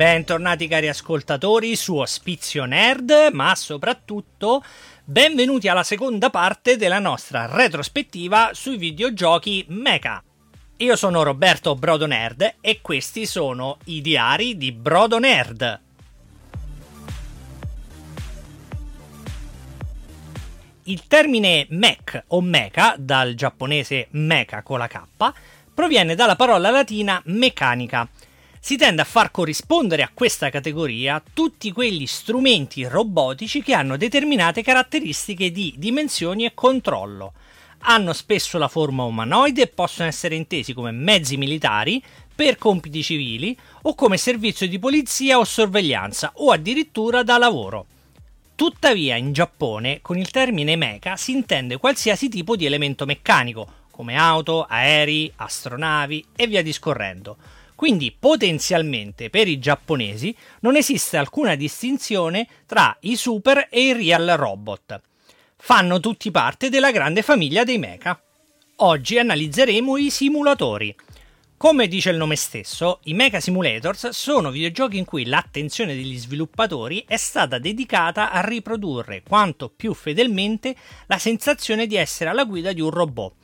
Bentornati cari ascoltatori su Ospizio Nerd, ma soprattutto benvenuti alla seconda parte della nostra retrospettiva sui videogiochi Mecha. Io sono Roberto Brodo Nerd e questi sono i diari di Brodo Nerd. Il termine mech o mecha, dal giapponese mecha con la K, proviene dalla parola latina meccanica. Si tende a far corrispondere a questa categoria tutti quegli strumenti robotici che hanno determinate caratteristiche di dimensioni e controllo. Hanno spesso la forma umanoide e possono essere intesi come mezzi militari per compiti civili o come servizio di polizia o sorveglianza o addirittura da lavoro. Tuttavia in Giappone con il termine mecha si intende qualsiasi tipo di elemento meccanico, come auto, aerei, astronavi e via discorrendo. Quindi potenzialmente per i giapponesi non esiste alcuna distinzione tra i super e i real robot. Fanno tutti parte della grande famiglia dei mecha. Oggi analizzeremo i simulatori. Come dice il nome stesso, i Mecha Simulators sono videogiochi in cui l'attenzione degli sviluppatori è stata dedicata a riprodurre quanto più fedelmente la sensazione di essere alla guida di un robot.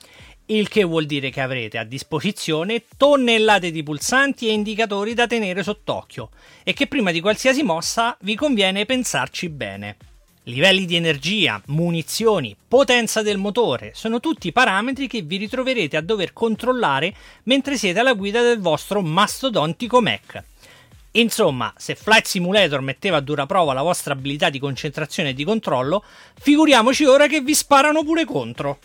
Il che vuol dire che avrete a disposizione tonnellate di pulsanti e indicatori da tenere sott'occhio e che prima di qualsiasi mossa vi conviene pensarci bene. Livelli di energia, munizioni, potenza del motore sono tutti parametri che vi ritroverete a dover controllare mentre siete alla guida del vostro mastodontico Mac. Insomma, se Flight Simulator metteva a dura prova la vostra abilità di concentrazione e di controllo, figuriamoci ora che vi sparano pure contro.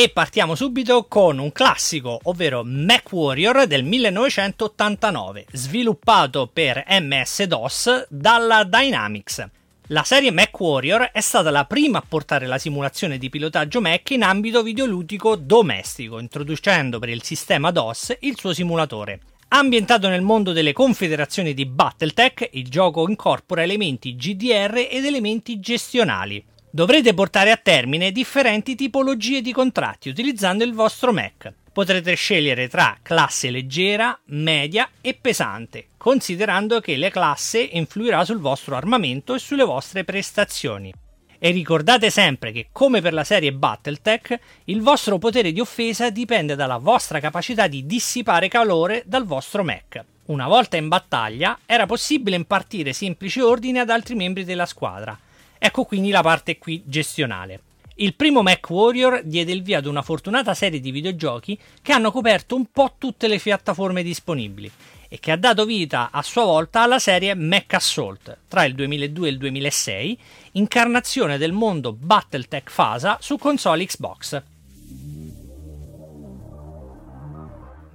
E partiamo subito con un classico, ovvero MacWarrior del 1989, sviluppato per MS-DOS dalla Dynamics. La serie MacWarrior è stata la prima a portare la simulazione di pilotaggio Mac in ambito videoludico domestico, introducendo per il sistema DOS il suo simulatore. Ambientato nel mondo delle confederazioni di Battletech, il gioco incorpora elementi GDR ed elementi gestionali. Dovrete portare a termine differenti tipologie di contratti utilizzando il vostro Mac. Potrete scegliere tra classe leggera, media e pesante, considerando che la classe influirà sul vostro armamento e sulle vostre prestazioni. E ricordate sempre che, come per la serie Battletech, il vostro potere di offesa dipende dalla vostra capacità di dissipare calore dal vostro Mac. Una volta in battaglia era possibile impartire semplici ordini ad altri membri della squadra, Ecco quindi la parte qui gestionale. Il primo Mac Warrior diede il via ad una fortunata serie di videogiochi che hanno coperto un po' tutte le piattaforme disponibili e che ha dato vita a sua volta alla serie Mac Assault tra il 2002 e il 2006, incarnazione del mondo Battletech Fasa su console Xbox.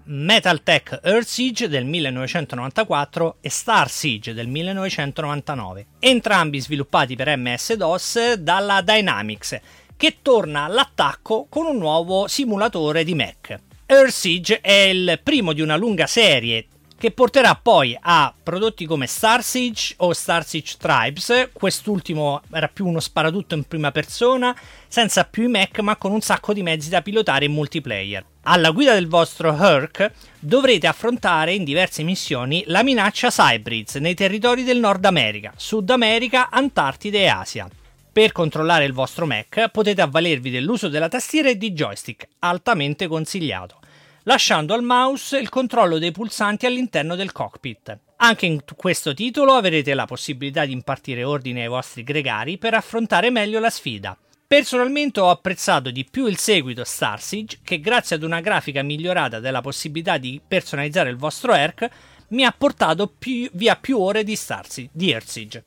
Metal Tech Earth Siege del 1994 e Star Siege del 1999, entrambi sviluppati per MS-DOS dalla Dynamics, che torna all'attacco con un nuovo simulatore di Mac. Earth Siege è il primo di una lunga serie che porterà poi a prodotti come Star Siege o Star Siege Tribes, quest'ultimo era più uno sparatutto in prima persona, senza più i mech ma con un sacco di mezzi da pilotare in multiplayer. Alla guida del vostro Herc dovrete affrontare in diverse missioni la minaccia Cybrids nei territori del Nord America, Sud America, Antartide e Asia. Per controllare il vostro Mac potete avvalervi dell'uso della tastiera e di joystick, altamente consigliato lasciando al mouse il controllo dei pulsanti all'interno del cockpit. Anche in questo titolo avrete la possibilità di impartire ordine ai vostri gregari per affrontare meglio la sfida. Personalmente ho apprezzato di più il seguito Star Siege che grazie ad una grafica migliorata della possibilità di personalizzare il vostro ERC mi ha portato più, via più ore di, Star di Earth Siege.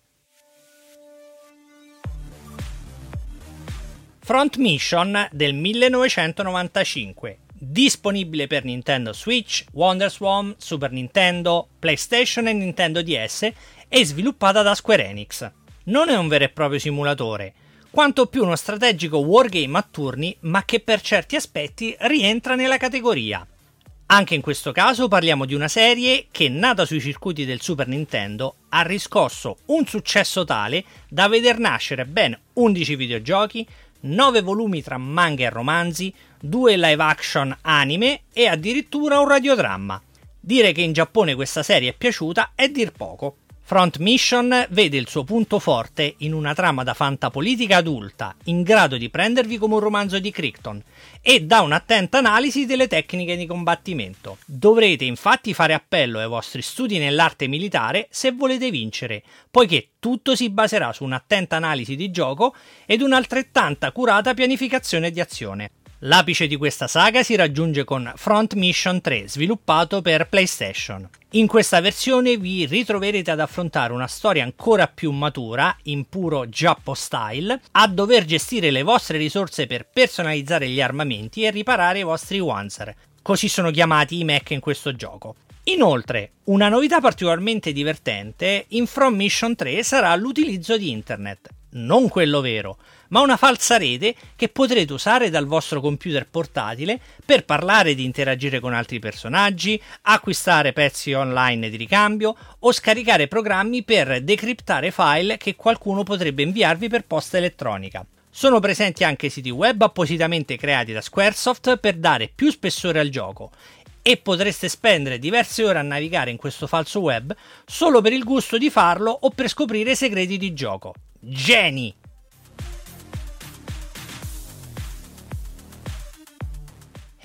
Front Mission del 1995 disponibile per Nintendo Switch, WonderSwan, Super Nintendo, PlayStation e Nintendo DS e sviluppata da Square Enix. Non è un vero e proprio simulatore, quanto più uno strategico wargame a turni, ma che per certi aspetti rientra nella categoria. Anche in questo caso parliamo di una serie che, nata sui circuiti del Super Nintendo, ha riscosso un successo tale da veder nascere ben 11 videogiochi, 9 volumi tra manga e romanzi, due live action anime e addirittura un radiodramma. Dire che in Giappone questa serie è piaciuta è dir poco. Front Mission vede il suo punto forte in una trama da fantapolitica adulta, in grado di prendervi come un romanzo di Crichton, e da un'attenta analisi delle tecniche di combattimento. Dovrete infatti fare appello ai vostri studi nell'arte militare se volete vincere, poiché tutto si baserà su un'attenta analisi di gioco ed un'altrettanta curata pianificazione di azione. L'apice di questa saga si raggiunge con Front Mission 3, sviluppato per PlayStation. In questa versione vi ritroverete ad affrontare una storia ancora più matura, in puro Giappo style, a dover gestire le vostre risorse per personalizzare gli armamenti e riparare i vostri Wanzer. Così sono chiamati i mech in questo gioco. Inoltre, una novità particolarmente divertente in From Mission 3 sarà l'utilizzo di internet non quello vero, ma una falsa rete che potrete usare dal vostro computer portatile per parlare ed interagire con altri personaggi, acquistare pezzi online di ricambio o scaricare programmi per decriptare file che qualcuno potrebbe inviarvi per posta elettronica. Sono presenti anche siti web appositamente creati da Squaresoft per dare più spessore al gioco e potreste spendere diverse ore a navigare in questo falso web solo per il gusto di farlo o per scoprire segreti di gioco. Geni!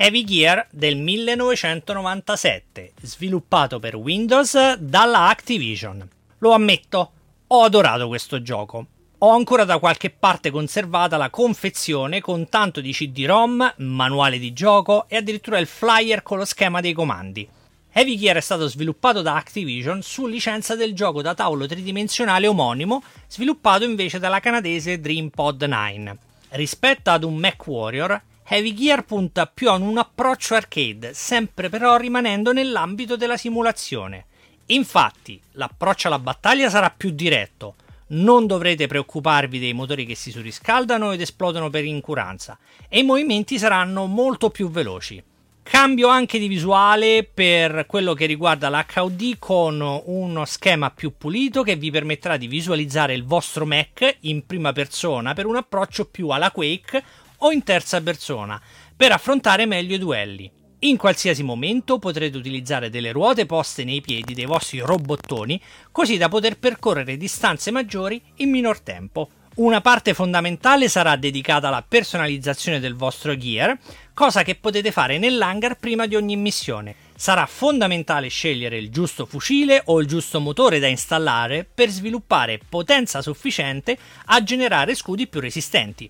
Heavy Gear del 1997, sviluppato per Windows dalla Activision. Lo ammetto, ho adorato questo gioco. Ho ancora da qualche parte conservata la confezione con tanto di CD-ROM, manuale di gioco e addirittura il flyer con lo schema dei comandi. Heavy Gear è stato sviluppato da Activision su licenza del gioco da tavolo tridimensionale omonimo, sviluppato invece dalla canadese DreamPod 9. Rispetto ad un MechWarrior, Heavy Gear punta più a un approccio arcade, sempre però rimanendo nell'ambito della simulazione. Infatti, l'approccio alla battaglia sarà più diretto, non dovrete preoccuparvi dei motori che si surriscaldano ed esplodono per incuranza e i movimenti saranno molto più veloci. Cambio anche di visuale per quello che riguarda l'HUD con uno schema più pulito che vi permetterà di visualizzare il vostro Mac in prima persona per un approccio più alla Quake o in terza persona per affrontare meglio i duelli. In qualsiasi momento potrete utilizzare delle ruote poste nei piedi dei vostri robottoni così da poter percorrere distanze maggiori in minor tempo. Una parte fondamentale sarà dedicata alla personalizzazione del vostro gear, cosa che potete fare nell'hangar prima di ogni missione. Sarà fondamentale scegliere il giusto fucile o il giusto motore da installare per sviluppare potenza sufficiente a generare scudi più resistenti.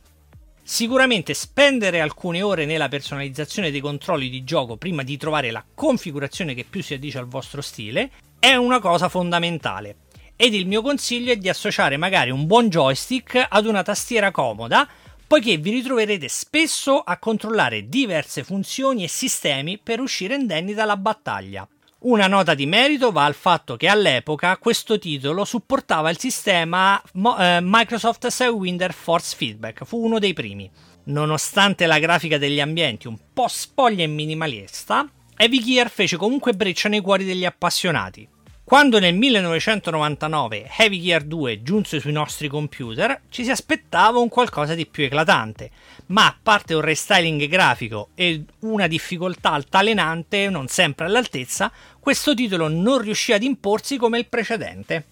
Sicuramente spendere alcune ore nella personalizzazione dei controlli di gioco prima di trovare la configurazione che più si addice al vostro stile è una cosa fondamentale. Ed il mio consiglio è di associare magari un buon joystick ad una tastiera comoda, poiché vi ritroverete spesso a controllare diverse funzioni e sistemi per uscire indenni dalla battaglia. Una nota di merito va al fatto che all'epoca questo titolo supportava il sistema eh, Microsoft Sidewinder Force Feedback, fu uno dei primi. Nonostante la grafica degli ambienti un po' spoglia e minimalista, Heavy Gear fece comunque breccia nei cuori degli appassionati. Quando nel 1999 Heavy Gear 2 giunse sui nostri computer, ci si aspettava un qualcosa di più eclatante, ma a parte un restyling grafico e una difficoltà altalenante non sempre all'altezza, questo titolo non riuscì ad imporsi come il precedente.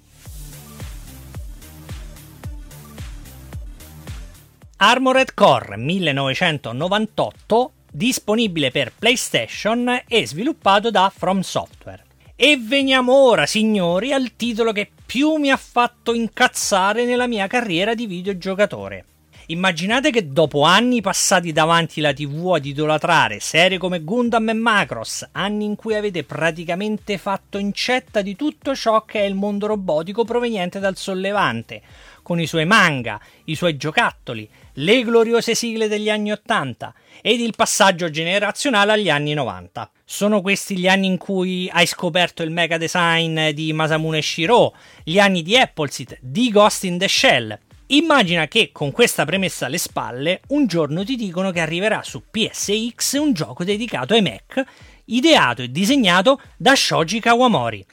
Armored Core 1998, disponibile per PlayStation e sviluppato da From Software. E veniamo ora, signori, al titolo che più mi ha fatto incazzare nella mia carriera di videogiocatore. Immaginate che dopo anni passati davanti alla TV ad idolatrare serie come Gundam e Macross, anni in cui avete praticamente fatto incetta di tutto ciò che è il mondo robotico proveniente dal sollevante, con i suoi manga, i suoi giocattoli, le gloriose sigle degli anni 80 ed il passaggio generazionale agli anni 90. Sono questi gli anni in cui hai scoperto il mega design di Masamune Shiro, gli anni di Appleseed, di Ghost in the Shell. Immagina che con questa premessa alle spalle, un giorno ti dicono che arriverà su PSX un gioco dedicato ai Mac, ideato e disegnato da Shoji Kawamori.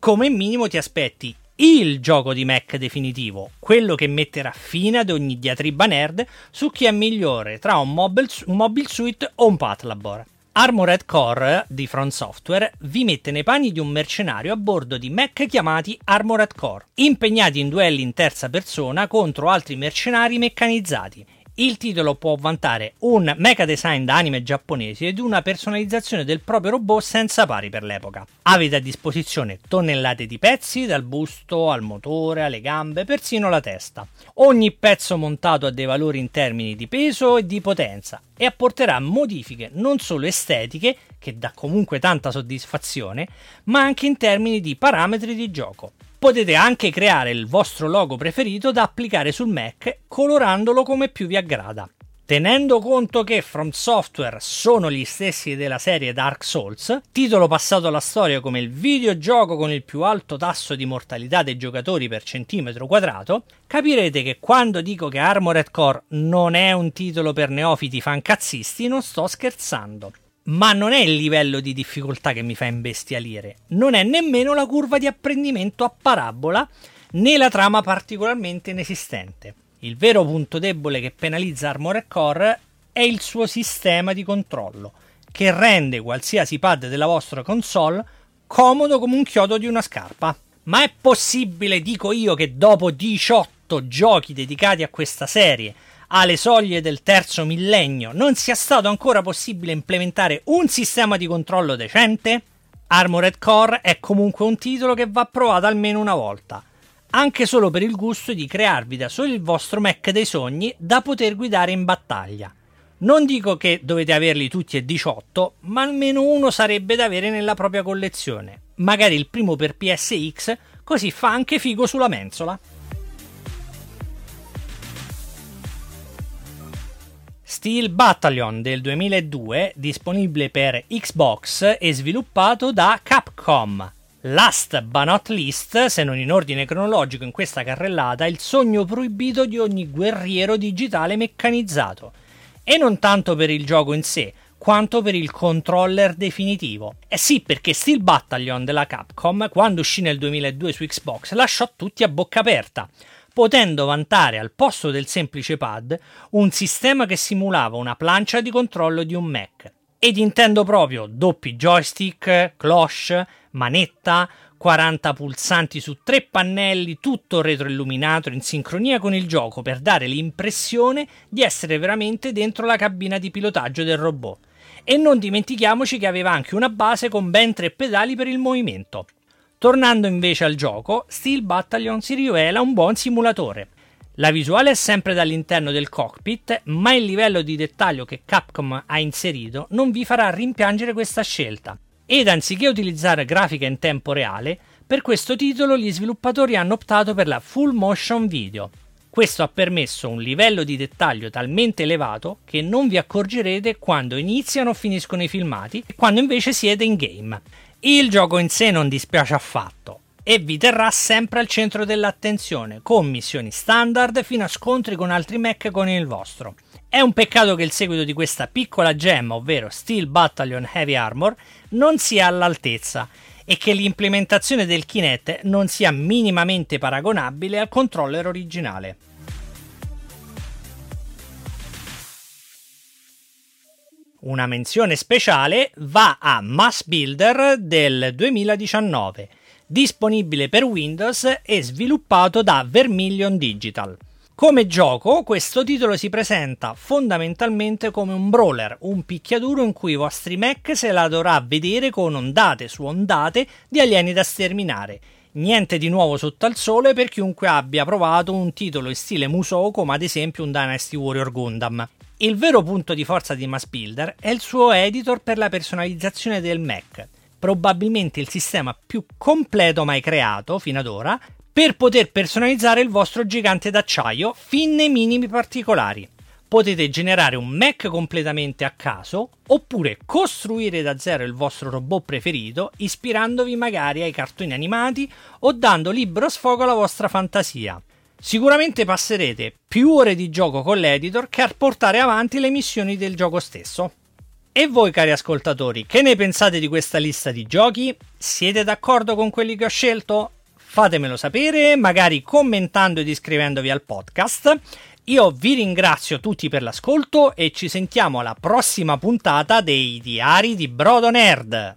Come minimo ti aspetti il gioco di Mac definitivo, quello che metterà fine ad ogni diatriba nerd su chi è migliore tra un Mobile, un mobile Suite o un Patlabor. Armored Core di Front Software vi mette nei panni di un mercenario a bordo di mech chiamati Armored Core, impegnati in duelli in terza persona contro altri mercenari meccanizzati il titolo può vantare un mecha design da anime giapponesi ed una personalizzazione del proprio robot senza pari per l'epoca. Avete a disposizione tonnellate di pezzi, dal busto al motore, alle gambe, persino la testa. Ogni pezzo montato ha dei valori in termini di peso e di potenza e apporterà modifiche non solo estetiche, che dà comunque tanta soddisfazione, ma anche in termini di parametri di gioco. Potete anche creare il vostro logo preferito da applicare sul Mac colorandolo come più vi aggrada. Tenendo conto che From Software sono gli stessi della serie Dark Souls, titolo passato alla storia come il videogioco con il più alto tasso di mortalità dei giocatori per centimetro quadrato, capirete che quando dico che Armored Core non è un titolo per neofiti fancazzisti non sto scherzando ma non è il livello di difficoltà che mi fa imbestialire, non è nemmeno la curva di apprendimento a parabola né la trama particolarmente inesistente. Il vero punto debole che penalizza Armored Core è il suo sistema di controllo, che rende qualsiasi pad della vostra console comodo come un chiodo di una scarpa. Ma è possibile, dico io, che dopo 18 giochi dedicati a questa serie alle soglie del terzo millennio non sia stato ancora possibile implementare un sistema di controllo decente? Armored Core è comunque un titolo che va provato almeno una volta, anche solo per il gusto di crearvi da solo il vostro Mac dei sogni da poter guidare in battaglia. Non dico che dovete averli tutti e 18, ma almeno uno sarebbe da avere nella propria collezione, magari il primo per PSX, così fa anche figo sulla mensola. Steel Battalion del 2002, disponibile per Xbox e sviluppato da Capcom. Last but not least, se non in ordine cronologico in questa carrellata, il sogno proibito di ogni guerriero digitale meccanizzato. E non tanto per il gioco in sé, quanto per il controller definitivo. Eh sì, perché Steel Battalion della Capcom, quando uscì nel 2002 su Xbox, lasciò tutti a bocca aperta potendo vantare al posto del semplice pad un sistema che simulava una plancia di controllo di un Mac. Ed intendo proprio doppi joystick, cloche, manetta, 40 pulsanti su tre pannelli, tutto retroilluminato in sincronia con il gioco per dare l'impressione di essere veramente dentro la cabina di pilotaggio del robot. E non dimentichiamoci che aveva anche una base con ben tre pedali per il movimento. Tornando invece al gioco, Steel Battalion si rivela un buon simulatore. La visuale è sempre dall'interno del cockpit, ma il livello di dettaglio che Capcom ha inserito non vi farà rimpiangere questa scelta. Ed anziché utilizzare grafica in tempo reale, per questo titolo gli sviluppatori hanno optato per la full motion video. Questo ha permesso un livello di dettaglio talmente elevato che non vi accorgerete quando iniziano o finiscono i filmati e quando invece siete in game. Il gioco in sé non dispiace affatto e vi terrà sempre al centro dell'attenzione, con missioni standard fino a scontri con altri mech con il vostro. È un peccato che il seguito di questa piccola gemma, ovvero Steel Battalion Heavy Armor, non sia all'altezza e che l'implementazione del Kinect non sia minimamente paragonabile al controller originale. Una menzione speciale va a Mass Builder del 2019, disponibile per Windows e sviluppato da Vermilion Digital. Come gioco, questo titolo si presenta fondamentalmente come un brawler, un picchiaduro in cui i vostri mech se la dovrà vedere con ondate su ondate di alieni da sterminare. Niente di nuovo sotto al sole per chiunque abbia provato un titolo in stile Musou come ad esempio un Dynasty Warrior Gundam. Il vero punto di forza di Mass Builder è il suo editor per la personalizzazione del Mac, probabilmente il sistema più completo mai creato fino ad ora per poter personalizzare il vostro gigante d'acciaio fin nei minimi particolari. Potete generare un Mac completamente a caso oppure costruire da zero il vostro robot preferito ispirandovi magari ai cartoni animati o dando libero sfogo alla vostra fantasia. Sicuramente passerete più ore di gioco con l'editor che a portare avanti le missioni del gioco stesso. E voi cari ascoltatori, che ne pensate di questa lista di giochi? Siete d'accordo con quelli che ho scelto? Fatemelo sapere, magari commentando ed iscrivendovi al podcast. Io vi ringrazio tutti per l'ascolto e ci sentiamo alla prossima puntata dei Diari di Brodo Nerd.